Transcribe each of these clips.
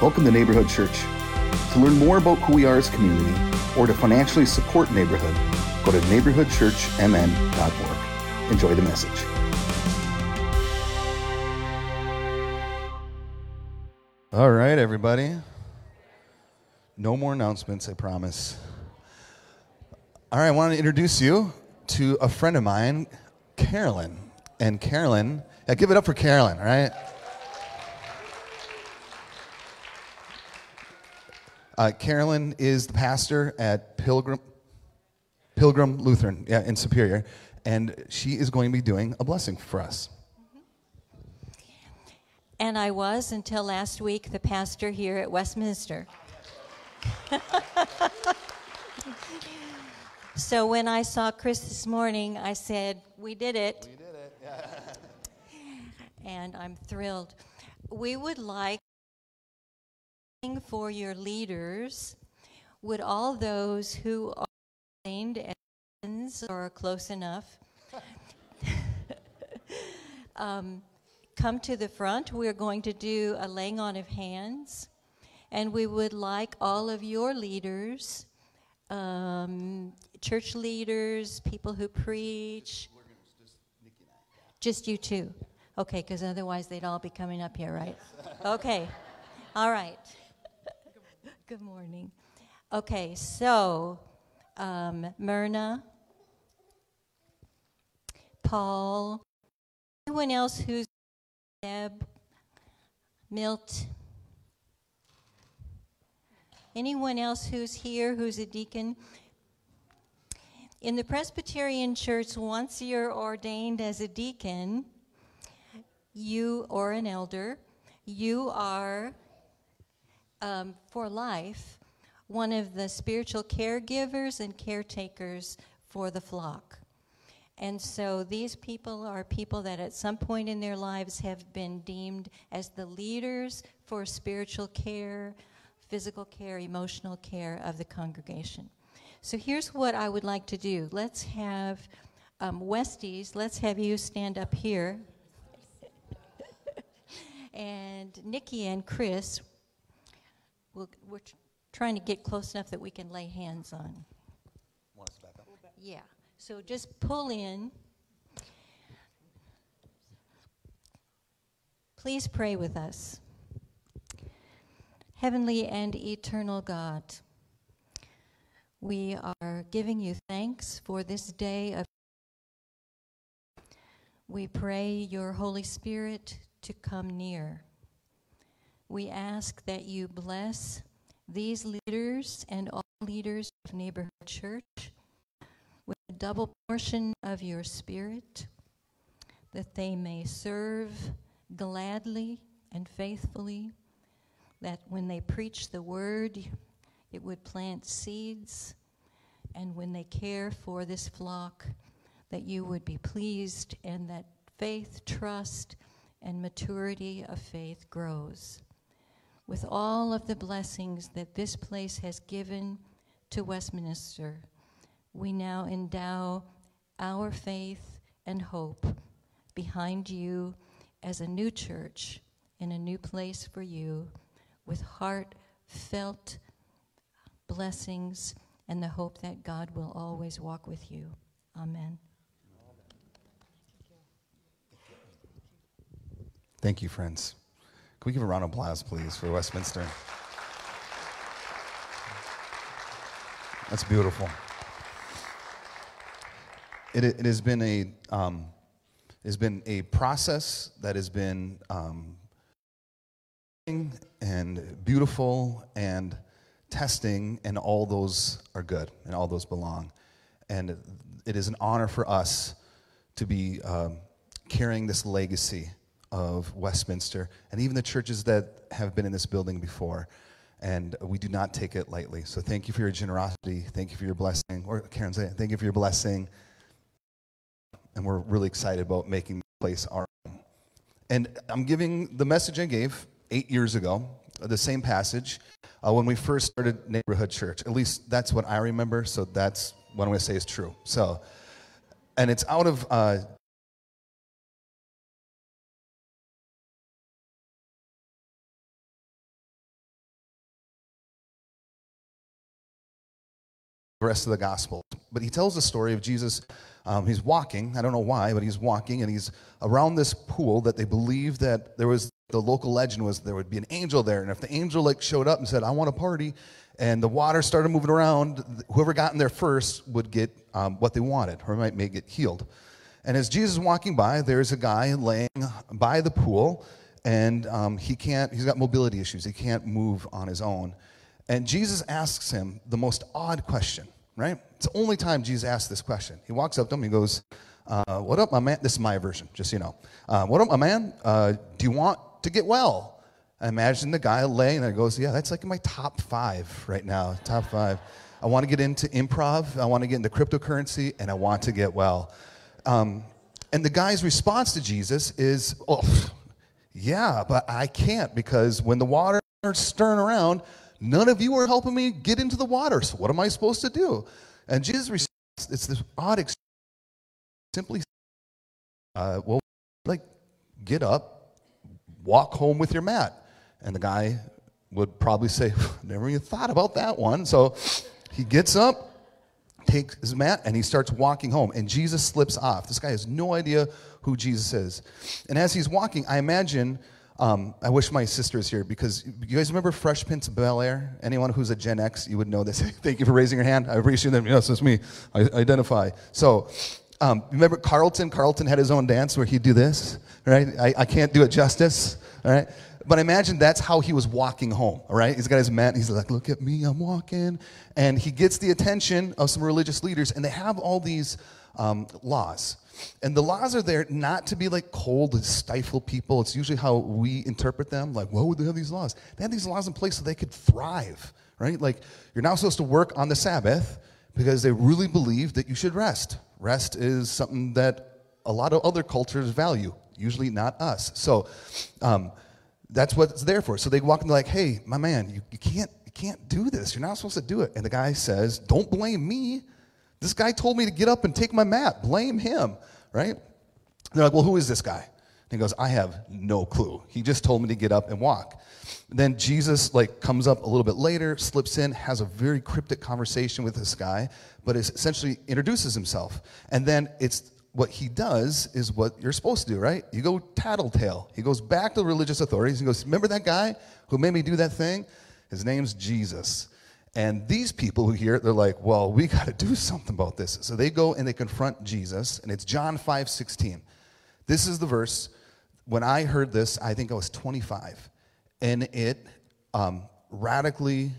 Welcome to Neighborhood Church. To learn more about who we are as community or to financially support Neighborhood, go to neighborhoodchurchmn.org. Enjoy the message. All right, everybody. No more announcements, I promise. All right, I want to introduce you to a friend of mine, Carolyn. And Carolyn, yeah, give it up for Carolyn, all right? Uh, Carolyn is the pastor at Pilgrim, Pilgrim Lutheran yeah, in Superior, and she is going to be doing a blessing for us. And I was until last week the pastor here at Westminster. so when I saw Chris this morning, I said, We did it. We did it, and I'm thrilled. We would like for your leaders. Would all those who are trained or close enough um, come to the front? We're going to do a laying on of hands, and we would like all of your leaders, um, church leaders, people who preach. Just you two. Okay, because otherwise they'd all be coming up here, right? Okay. All right. Good morning. Okay, so um, Myrna, Paul, anyone else who's Deb, Milt, anyone else who's here who's a deacon? In the Presbyterian Church, once you're ordained as a deacon, you or an elder, you are um, for life one of the spiritual caregivers and caretakers for the flock. And so these people are people that at some point in their lives have been deemed as the leaders for spiritual care, physical care, emotional care of the congregation. So here's what I would like to do. Let's have um, Westies, let's have you stand up here. and Nikki and Chris we'll, we're trying to get close enough that we can lay hands on. Want us to back up? Yeah. So just pull in. Please pray with us. Heavenly and eternal God, we are giving you thanks for this day of we pray your Holy Spirit to come near we ask that you bless these leaders and all leaders of Neighborhood Church with a double portion of your Spirit, that they may serve gladly and faithfully, that when they preach the word, it would plant seeds, and when they care for this flock, that you would be pleased, and that faith, trust, and maturity of faith grows with all of the blessings that this place has given to Westminster, we now endow our faith and hope behind you as a new church in a new place for you with heartfelt blessings and the hope that God will always walk with you. Amen. Thank you, friends. Can we give a round of applause, please, for Westminster? That's beautiful. It, it has been a um, has been a process that has been um, and beautiful and testing, and all those are good, and all those belong. And it is an honor for us to be um, carrying this legacy of Westminster and even the churches that have been in this building before. And we do not take it lightly. So thank you for your generosity. Thank you for your blessing. Or Karen, say, thank you for your blessing. And we're really excited about making this place our own. And I'm giving the message I gave eight years ago, the same passage, uh, when we first started Neighborhood Church. At least that's what I remember. So that's what I'm going to say is true. So, and it's out of uh, the rest of the gospel. But he tells the story of Jesus. Um, he's walking. I don't know why, but he's walking, and he's around this pool that they believe that there was the local legend was there would be an angel there, and if the angel like showed up and said, "I want a party," and the water started moving around, whoever got in there first would get um, what they wanted, or might may get healed. And as Jesus is walking by, there's a guy laying by the pool, and um, he can't. He's got mobility issues. He can't move on his own. And Jesus asks him the most odd question. Right? It's the only time Jesus asks this question. He walks up to him. He goes, uh, "What up, my man?" This is my version, just so you know. Uh, what up, my man? Uh, do you want to get well? I imagine the guy laying there goes, Yeah, that's like my top five right now. Top five. I want to get into improv, I want to get into cryptocurrency, and I want to get well. Um, and the guy's response to Jesus is, Oh, yeah, but I can't because when the water stirring around, none of you are helping me get into the water. So what am I supposed to do? And Jesus responds, it's this odd exchange. Simply, uh, well, like, get up, walk home with your mat. And the guy would probably say, Never even thought about that one. So he gets up, takes his mat, and he starts walking home. And Jesus slips off. This guy has no idea who Jesus is. And as he's walking, I imagine. Um, I wish my sister is here because you guys remember Fresh Prince of Bel Air? Anyone who's a Gen X, you would know this. Thank you for raising your hand. I appreciate that. Yes, it's me. I identify. So, um, remember Carlton? Carlton had his own dance where he'd do this, right? I, I can't do it justice, all right? But imagine that's how he was walking home, all right? He's got his mat, he's like, look at me, I'm walking. And he gets the attention of some religious leaders, and they have all these um, laws. And the laws are there not to be like cold and stifle people. It's usually how we interpret them. Like, why would they have these laws? They have these laws in place so they could thrive, right? Like, you're now supposed to work on the Sabbath because they really believe that you should rest. Rest is something that a lot of other cultures value, usually not us. So, um, that's what it's there for. So they walk in like, hey, my man, you, you, can't, you can't do this. You're not supposed to do it. And the guy says, don't blame me. This guy told me to get up and take my mat. Blame him, right? They're like, well, who is this guy? And he goes, I have no clue. He just told me to get up and walk. Then Jesus like comes up a little bit later, slips in, has a very cryptic conversation with this guy, but essentially introduces himself. And then it's what he does is what you're supposed to do, right? You go tattletale. He goes back to the religious authorities and goes, Remember that guy who made me do that thing? His name's Jesus. And these people who hear it, they're like, Well, we got to do something about this. So they go and they confront Jesus, and it's John 5 16. This is the verse. When I heard this, I think I was 25, and it um, radically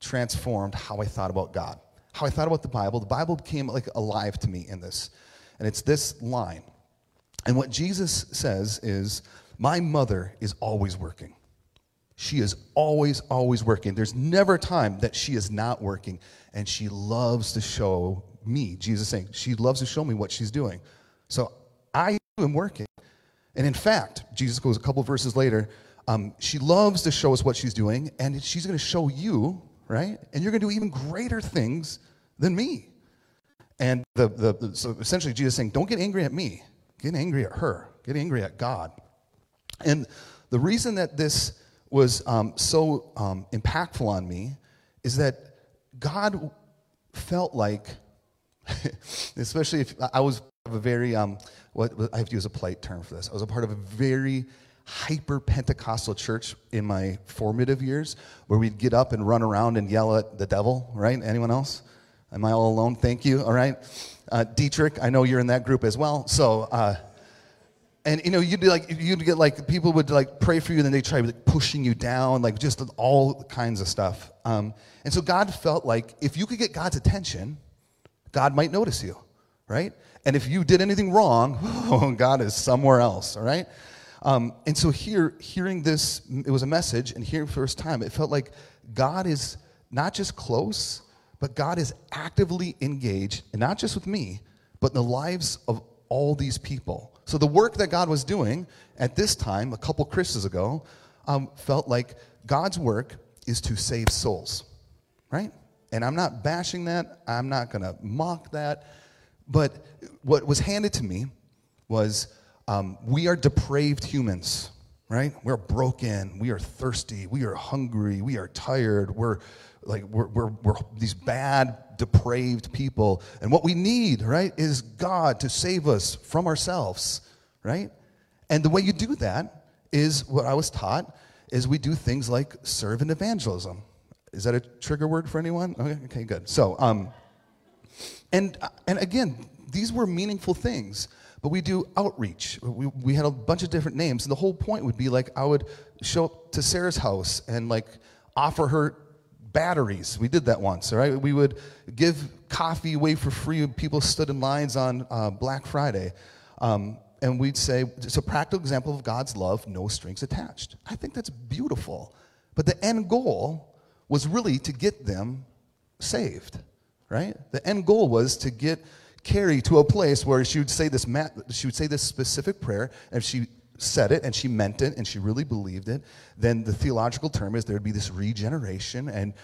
transformed how I thought about God, how I thought about the Bible. The Bible became like alive to me in this. And it's this line. And what Jesus says is, My mother is always working. She is always, always working. There's never a time that she is not working. And she loves to show me, Jesus saying, she loves to show me what she's doing. So I am working. And in fact, Jesus goes a couple verses later, um, she loves to show us what she's doing, and she's going to show you, right? And you're going to do even greater things than me. And the, the, so essentially, Jesus saying, Don't get angry at me, get angry at her, get angry at God. And the reason that this was um, so um, impactful on me is that God felt like, especially if I was a very, um, what I have to use a polite term for this, I was a part of a very hyper Pentecostal church in my formative years where we'd get up and run around and yell at the devil, right? Anyone else? Am I all alone? Thank you. All right. Uh, Dietrich, I know you're in that group as well. So, uh, and you know, you'd be like, you'd get like, people would like pray for you, and then they try like pushing you down, like just all kinds of stuff. Um, and so God felt like if you could get God's attention, God might notice you, right? And if you did anything wrong, oh, God is somewhere else, all right? Um, and so here, hearing this, it was a message, and hearing first time, it felt like God is not just close, but God is actively engaged, and not just with me, but in the lives of all these people. So the work that God was doing at this time, a couple Christmas ago, um, felt like God's work is to save souls, right? And I'm not bashing that. I'm not going to mock that. But what was handed to me was um, we are depraved humans, right? We're broken. We are thirsty. We are hungry. We are tired. We're like we're, we're, we're these bad depraved people. And what we need, right, is God to save us from ourselves, right? And the way you do that is what I was taught is we do things like serve and evangelism. Is that a trigger word for anyone? Okay, okay good. So, um, and, and again, these were meaningful things, but we do outreach. We, we had a bunch of different names, and the whole point would be like I would show up to Sarah's house and like offer her batteries. We did that once, all right? We would give coffee away for free. People stood in lines on uh, Black Friday. Um, and we'd say, it's a practical example of God's love, no strings attached. I think that's beautiful. But the end goal was really to get them saved, right? The end goal was to get Carrie to a place where she would say this, she would say this specific prayer, and she said it and she meant it and she really believed it, then the theological term is there'd be this regeneration, and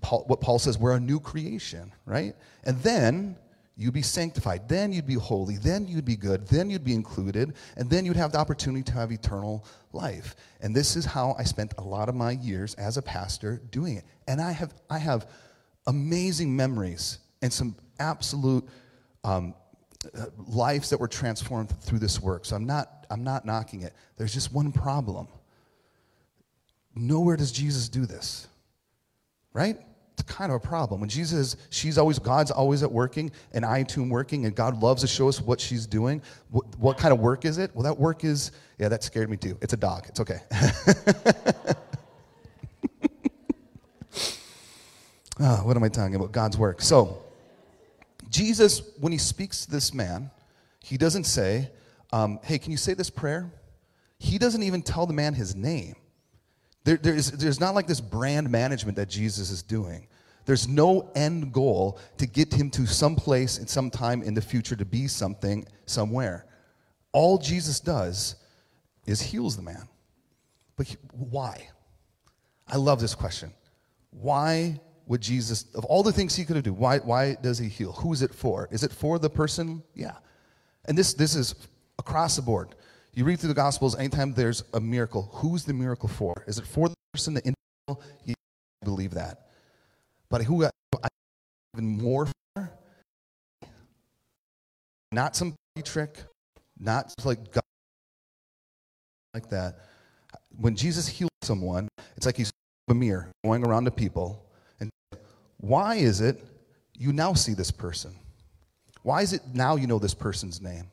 Paul, what Paul says, we're a new creation, right? And then you'd be sanctified, then you'd be holy, then you'd be good, then you'd be included, and then you'd have the opportunity to have eternal life. And this is how I spent a lot of my years as a pastor doing it. And I have, I have amazing memories and some absolute um, uh, lives that were transformed through this work. So I'm not, I'm not knocking it. There's just one problem. Nowhere does Jesus do this, right? It's kind of a problem. When Jesus, she's always, God's always at working, and I too am working, and God loves to show us what she's doing. What, what kind of work is it? Well, that work is, yeah, that scared me too. It's a dog. It's okay. oh, what am I talking about? God's work. So, Jesus, when he speaks to this man, he doesn't say, um, Hey, can you say this prayer? He doesn't even tell the man his name. There, there's, there's not like this brand management that Jesus is doing. There's no end goal to get him to some place in some time in the future to be something somewhere. All Jesus does is heals the man. But he, why? I love this question. Why would Jesus, of all the things he could have done, why, why does he heal? Who is it for? Is it for the person? Yeah. And this, this is across the board. You read through the Gospels, anytime there's a miracle, who's the miracle for? Is it for the person, the individual? You believe that. But who I even more for? Not some trick, not like God, like that. When Jesus heals someone, it's like he's a mirror going around to people why is it you now see this person? Why is it now you know this person's name?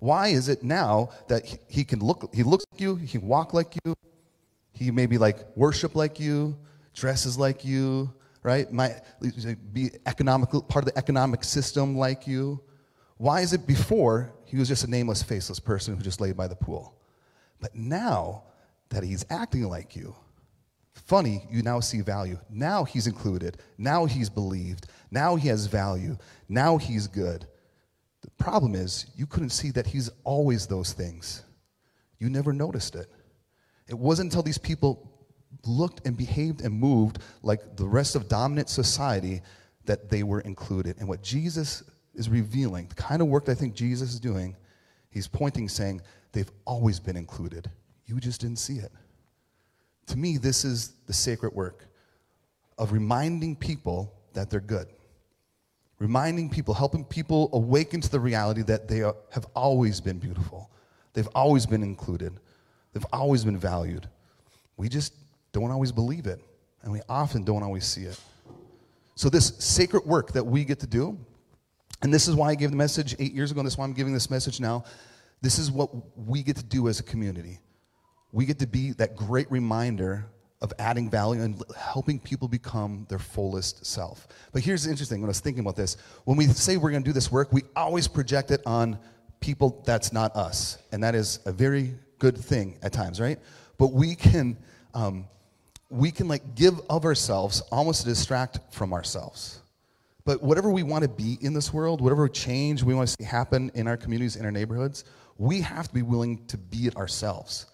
Why is it now that he can look, he looks like you, he can walk like you, he maybe like worship like you, dresses like you, right? Might be economical, part of the economic system like you. Why is it before he was just a nameless, faceless person who just laid by the pool? But now that he's acting like you, Funny, you now see value. Now he's included. Now he's believed. Now he has value. Now he's good. The problem is, you couldn't see that he's always those things. You never noticed it. It wasn't until these people looked and behaved and moved like the rest of dominant society that they were included. And what Jesus is revealing, the kind of work that I think Jesus is doing, he's pointing, saying, they've always been included. You just didn't see it. To me, this is the sacred work of reminding people that they're good. Reminding people, helping people awaken to the reality that they are, have always been beautiful. They've always been included. They've always been valued. We just don't always believe it, and we often don't always see it. So, this sacred work that we get to do, and this is why I gave the message eight years ago, and this is why I'm giving this message now. This is what we get to do as a community we get to be that great reminder of adding value and helping people become their fullest self. But here's the interesting when I was thinking about this when we say we're going to do this work, we always project it on people that's not us. And that is a very good thing at times, right? But we can. Um, we can like give of ourselves almost to distract from ourselves. But whatever we want to be in this world, whatever change we want to see happen in our communities, in our neighborhoods, we have to be willing to be it ourselves.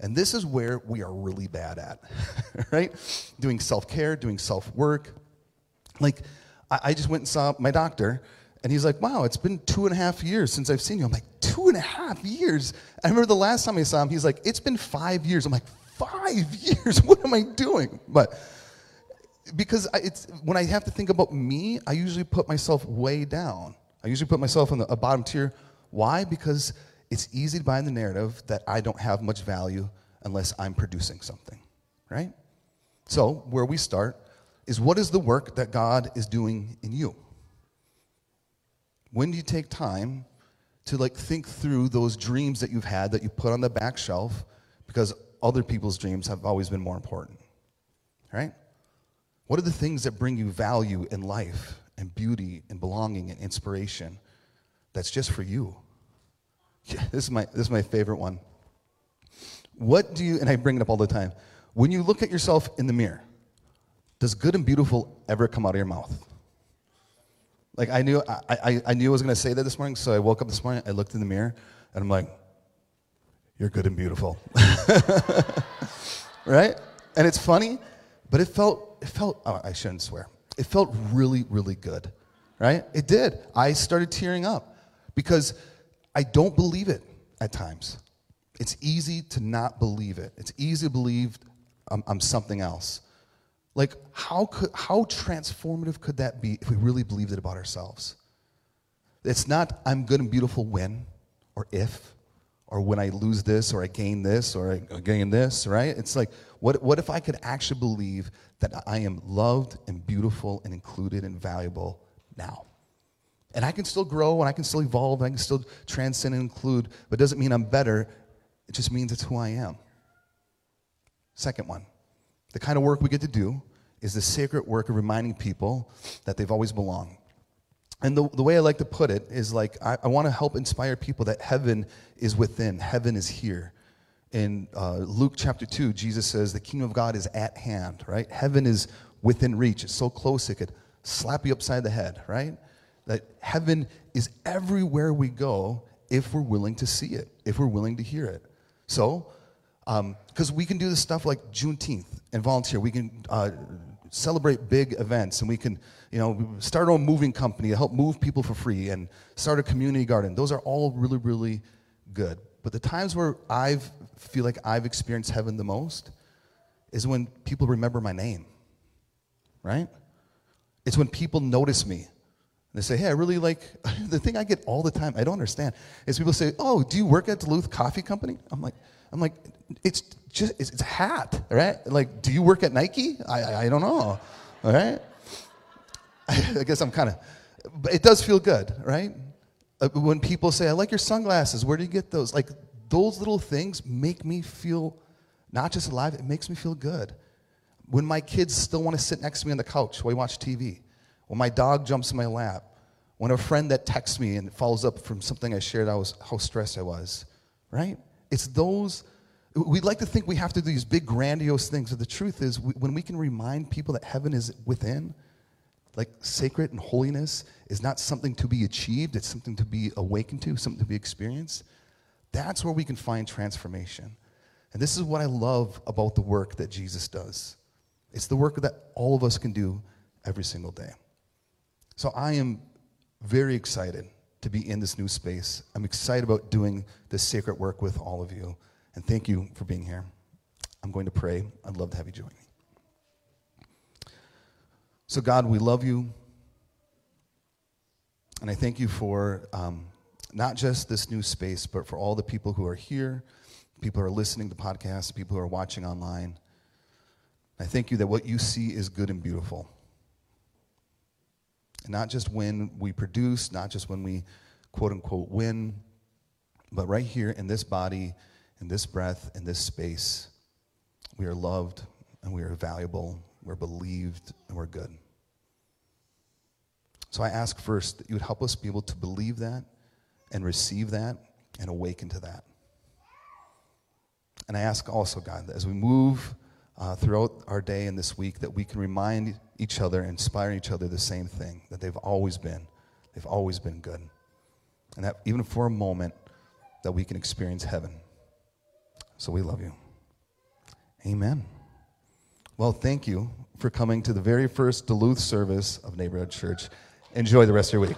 And this is where we are really bad at, right? Doing self care, doing self work. Like, I, I just went and saw my doctor, and he's like, wow, it's been two and a half years since I've seen you. I'm like, two and a half years? I remember the last time I saw him, he's like, it's been five years. I'm like, five years? What am I doing? But because I, it's when I have to think about me, I usually put myself way down. I usually put myself in the a bottom tier. Why? Because it's easy to buy in the narrative that I don't have much value unless I'm producing something, right? So, where we start is what is the work that God is doing in you? When do you take time to like think through those dreams that you've had that you put on the back shelf because other people's dreams have always been more important? Right? What are the things that bring you value in life and beauty and belonging and inspiration that's just for you? This is my this is my favorite one. What do you and I bring it up all the time. When you look at yourself in the mirror, does good and beautiful ever come out of your mouth? Like I knew I, I, I knew I was gonna say that this morning, so I woke up this morning, I looked in the mirror, and I'm like, You're good and beautiful. right? And it's funny, but it felt it felt oh, I shouldn't swear. It felt really, really good. Right? It did. I started tearing up because I don't believe it at times. It's easy to not believe it. It's easy to believe I'm, I'm something else. Like, how, could, how transformative could that be if we really believed it about ourselves? It's not, I'm good and beautiful when, or if, or when I lose this, or I gain this, or I gain this, right? It's like, what, what if I could actually believe that I am loved and beautiful and included and valuable now? And I can still grow and I can still evolve and I can still transcend and include, but it doesn't mean I'm better. It just means it's who I am. Second one the kind of work we get to do is the sacred work of reminding people that they've always belonged. And the, the way I like to put it is like, I, I want to help inspire people that heaven is within, heaven is here. In uh, Luke chapter 2, Jesus says, The kingdom of God is at hand, right? Heaven is within reach. It's so close it could slap you upside the head, right? That heaven is everywhere we go if we're willing to see it, if we're willing to hear it. So, because um, we can do this stuff like Juneteenth and volunteer. We can uh, celebrate big events, and we can, you know, start our own moving company to help move people for free, and start a community garden. Those are all really, really good. But the times where I feel like I've experienced heaven the most is when people remember my name, right? It's when people notice me. They say, hey, I really like, the thing I get all the time, I don't understand, is people say, oh, do you work at Duluth Coffee Company? I'm like, I'm like, it's just, it's, it's a hat, right? Like, do you work at Nike? I, I, I don't know, all right? I guess I'm kind of, but it does feel good, right? Uh, when people say, I like your sunglasses, where do you get those? Like, those little things make me feel not just alive, it makes me feel good. When my kids still want to sit next to me on the couch while we watch TV, when my dog jumps in my lap, when a friend that texts me and follows up from something I shared, I was how stressed I was, right? It's those, we'd like to think we have to do these big, grandiose things, but the truth is, we, when we can remind people that heaven is within, like sacred and holiness is not something to be achieved, it's something to be awakened to, something to be experienced, that's where we can find transformation. And this is what I love about the work that Jesus does. It's the work that all of us can do every single day. So I am very excited to be in this new space. I'm excited about doing this sacred work with all of you. And thank you for being here. I'm going to pray. I'd love to have you join me. So, God, we love you. And I thank you for um, not just this new space, but for all the people who are here, people who are listening to podcasts, people who are watching online. I thank you that what you see is good and beautiful. Not just when we produce, not just when we quote unquote win, but right here in this body, in this breath, in this space, we are loved and we are valuable, we're believed, and we're good. So I ask first that you would help us be able to believe that and receive that and awaken to that. And I ask also, God, that as we move uh, throughout our day and this week, that we can remind each other, inspire each other the same thing that they've always been. They've always been good. And that even for a moment, that we can experience heaven. So we love you. Amen. Well, thank you for coming to the very first Duluth service of Neighborhood Church. Enjoy the rest of your week.